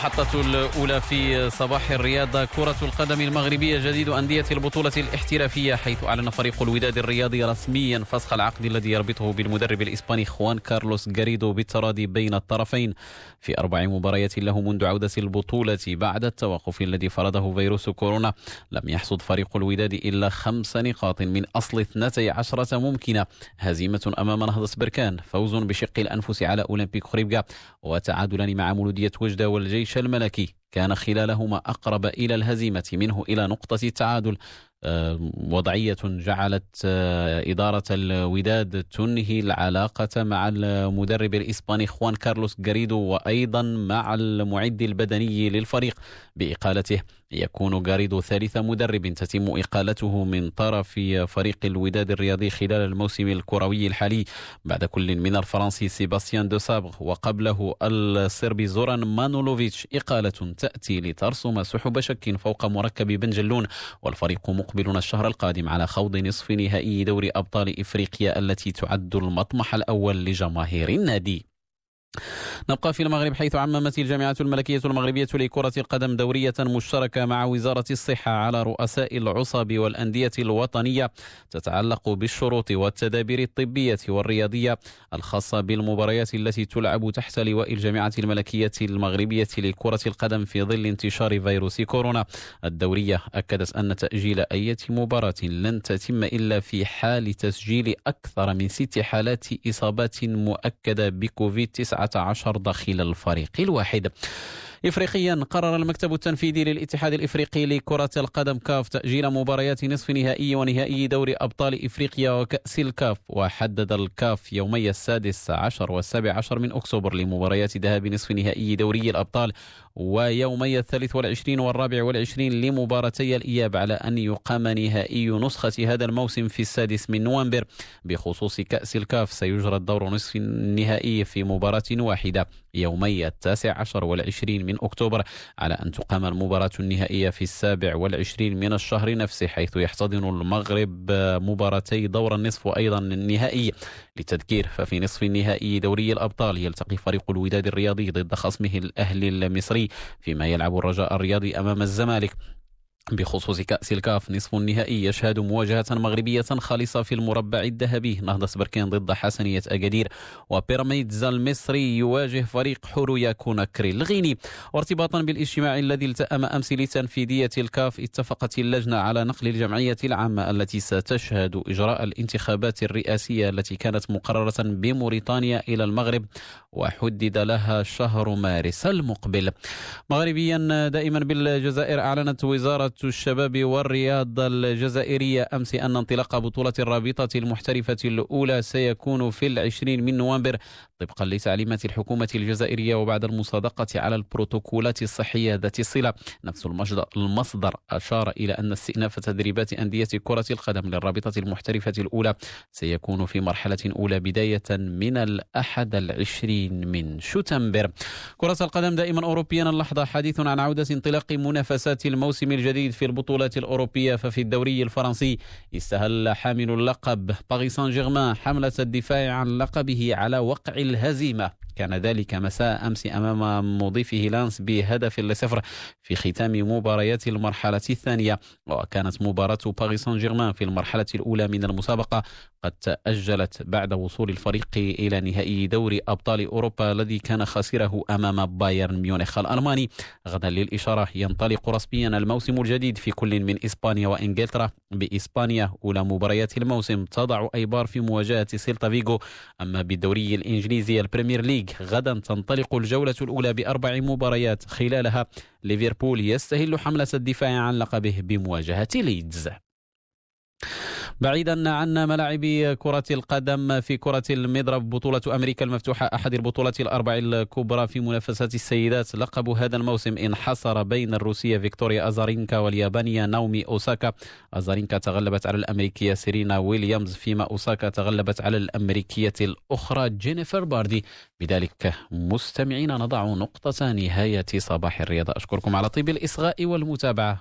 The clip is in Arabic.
المحطة الأولى في صباح الرياضة كرة القدم المغربية جديد أندية البطولة الاحترافية حيث أعلن فريق الوداد الرياضي رسميا فسخ العقد الذي يربطه بالمدرب الإسباني خوان كارلوس غاريدو بالتراضي بين الطرفين. في أربع مباريات له منذ عودة البطولة بعد التوقف الذي فرضه فيروس كورونا. لم يحصد فريق الوداد إلا خمس نقاط من أصل 12 ممكنة. هزيمة أمام نهضة بركان فوز بشق الأنفس على أولمبيك خريبكا وتعادلان مع مولودية وجدة والجيش الملكي. كان خلالهما أقرب إلى الهزيمة منه إلى نقطة التعادل آه، وضعية جعلت آه، إدارة الوداد تنهي العلاقة مع المدرب الإسباني خوان كارلوس غاريدو وأيضا مع المعد البدني للفريق. بإقالته يكون غاريدو ثالث مدرب تتم إقالته من طرف فريق الوداد الرياضي خلال الموسم الكروي الحالي. بعد كل من الفرنسي سيباستيان دو سابغ وقبله الصربي زوران مانولوفيتش إقالة تأتي لترسم سحب شك فوق مركب بن جلون والفريق مقبل الشهر القادم على خوض نصف نهائي دوري أبطال إفريقيا التي تعد المطمح الأول لجماهير النادي. نبقى في المغرب حيث عممت الجامعة الملكية المغربية لكرة القدم دورية مشتركة مع وزارة الصحة على رؤساء العصب والأندية الوطنية تتعلق بالشروط والتدابير الطبية والرياضية الخاصة بالمباريات التي تلعب تحت لواء الجامعة الملكية المغربية لكرة القدم في ظل انتشار فيروس كورونا. الدورية أكدت أن تأجيل أي مباراة لن تتم إلا في حال تسجيل أكثر من ست حالات إصابات مؤكدة بكوفيد 19 داخل الفريق الواحد. إفريقيا قرر المكتب التنفيذي للاتحاد الإفريقي لكرة القدم كاف تأجيل مباريات نصف نهائي ونهائي دوري أبطال إفريقيا وكأس الكاف وحدد الكاف يومي السادس عشر والسابع عشر من أكتوبر لمباريات ذهاب نصف نهائي دوري الأبطال ويومي الثالث والعشرين والرابع والعشرين لمباراتي الإياب على أن يقام نهائي نسخة هذا الموسم في السادس من نوفمبر. بخصوص كأس الكاف سيجرى الدور نصف النهائي في مباراة واحدة يومي التاسع عشر والعشرين من أكتوبر على أن تقام المباراة النهائية في السابع والعشرين من الشهر نفسه حيث يحتضن المغرب مباراتي دور النصف وأيضا النهائي للتذكير. ففي نصف النهائي دوري الأبطال يلتقي فريق الوداد الرياضي ضد خصمه الأهلي المصري فيما يلعب الرجاء الرياضي أمام الزمالك. بخصوص كأس الكاف نصف النهائي يشهد مواجهة مغربية خالصة في المربع الذهبي. نهضة بركان ضد حسنية أكادير وبيراميدز المصري يواجه فريق حرويا كوناكري الغيني. وارتباطا بالاجتماع الذي التأم أمس لتنفيذية الكاف اتفقت اللجنة على نقل الجمعية العامة التي ستشهد إجراء الانتخابات الرئاسية التي كانت مقررة بموريتانيا إلى المغرب. وحدد لها شهر مارس المقبل. مغربيا دائما بالجزائر أعلنت وزارة الشباب والرياضة الجزائرية أمس أن انطلاق بطولة الرابطة المحترفة الأولى سيكون في العشرين من نوفمبر طبقا لتعليمات الحكومة الجزائرية وبعد المصادقة على البروتوكولات الصحية ذات الصلة. نفس المصدر أشار إلى أن استئناف تدريبات أندية كرة القدم للرابطة المحترفة الأولى سيكون في مرحلة أولى بداية من الأحد العشرين من شتنبر. كرة القدم دائما أوروبيا. اللحظة حديث عن عودة انطلاق منافسات الموسم الجديد في البطولات الأوروبية. ففي الدوري الفرنسي استهل حامل اللقب باريس سان جيرمان حملة الدفاع عن لقبه على وقع الهزيمة. كان ذلك مساء أمس أمام مضيفه لانس بهدف لصفر في ختام مباريات المرحلة الثانية وكانت مباراة باريس سان جيرمان في المرحلة الأولى من المسابقة قد تأجلت بعد وصول الفريق إلى نهائي دوري أبطال أوروبا الذي كان خاسره أمام بايرن ميونخ الألماني. غدا للإشارة ينطلق رسميا الموسم الجديد في كل من إسبانيا وإنجلترا. بإسبانيا أولى مباريات الموسم تضع أيبار في مواجهة سيلتا فيغو أما بالدوري الإنجليزي البريمير ليج غدا تنطلق الجولة الأولى بأربع مباريات خلالها ليفربول يستهل حملة الدفاع عن لقبه بمواجهة ليدز. بعيدا عن ملاعب كرة القدم في كرة المضرب بطولة أمريكا المفتوحة أحد البطولات الأربع الكبرى في منافسات السيدات. لقب هذا الموسم انحصر بين الروسية فيكتوريا أزارينكا واليابانية ناومي أوساكا. أزارينكا تغلبت على الأمريكية سيرينا ويليامز فيما أوساكا تغلبت على الأمريكية الأخرى جينيفر برادي. بذلك مستمعين نضع نقطة نهاية صباح الرياضة أشكركم على طيب الإصغاء والمتابعة.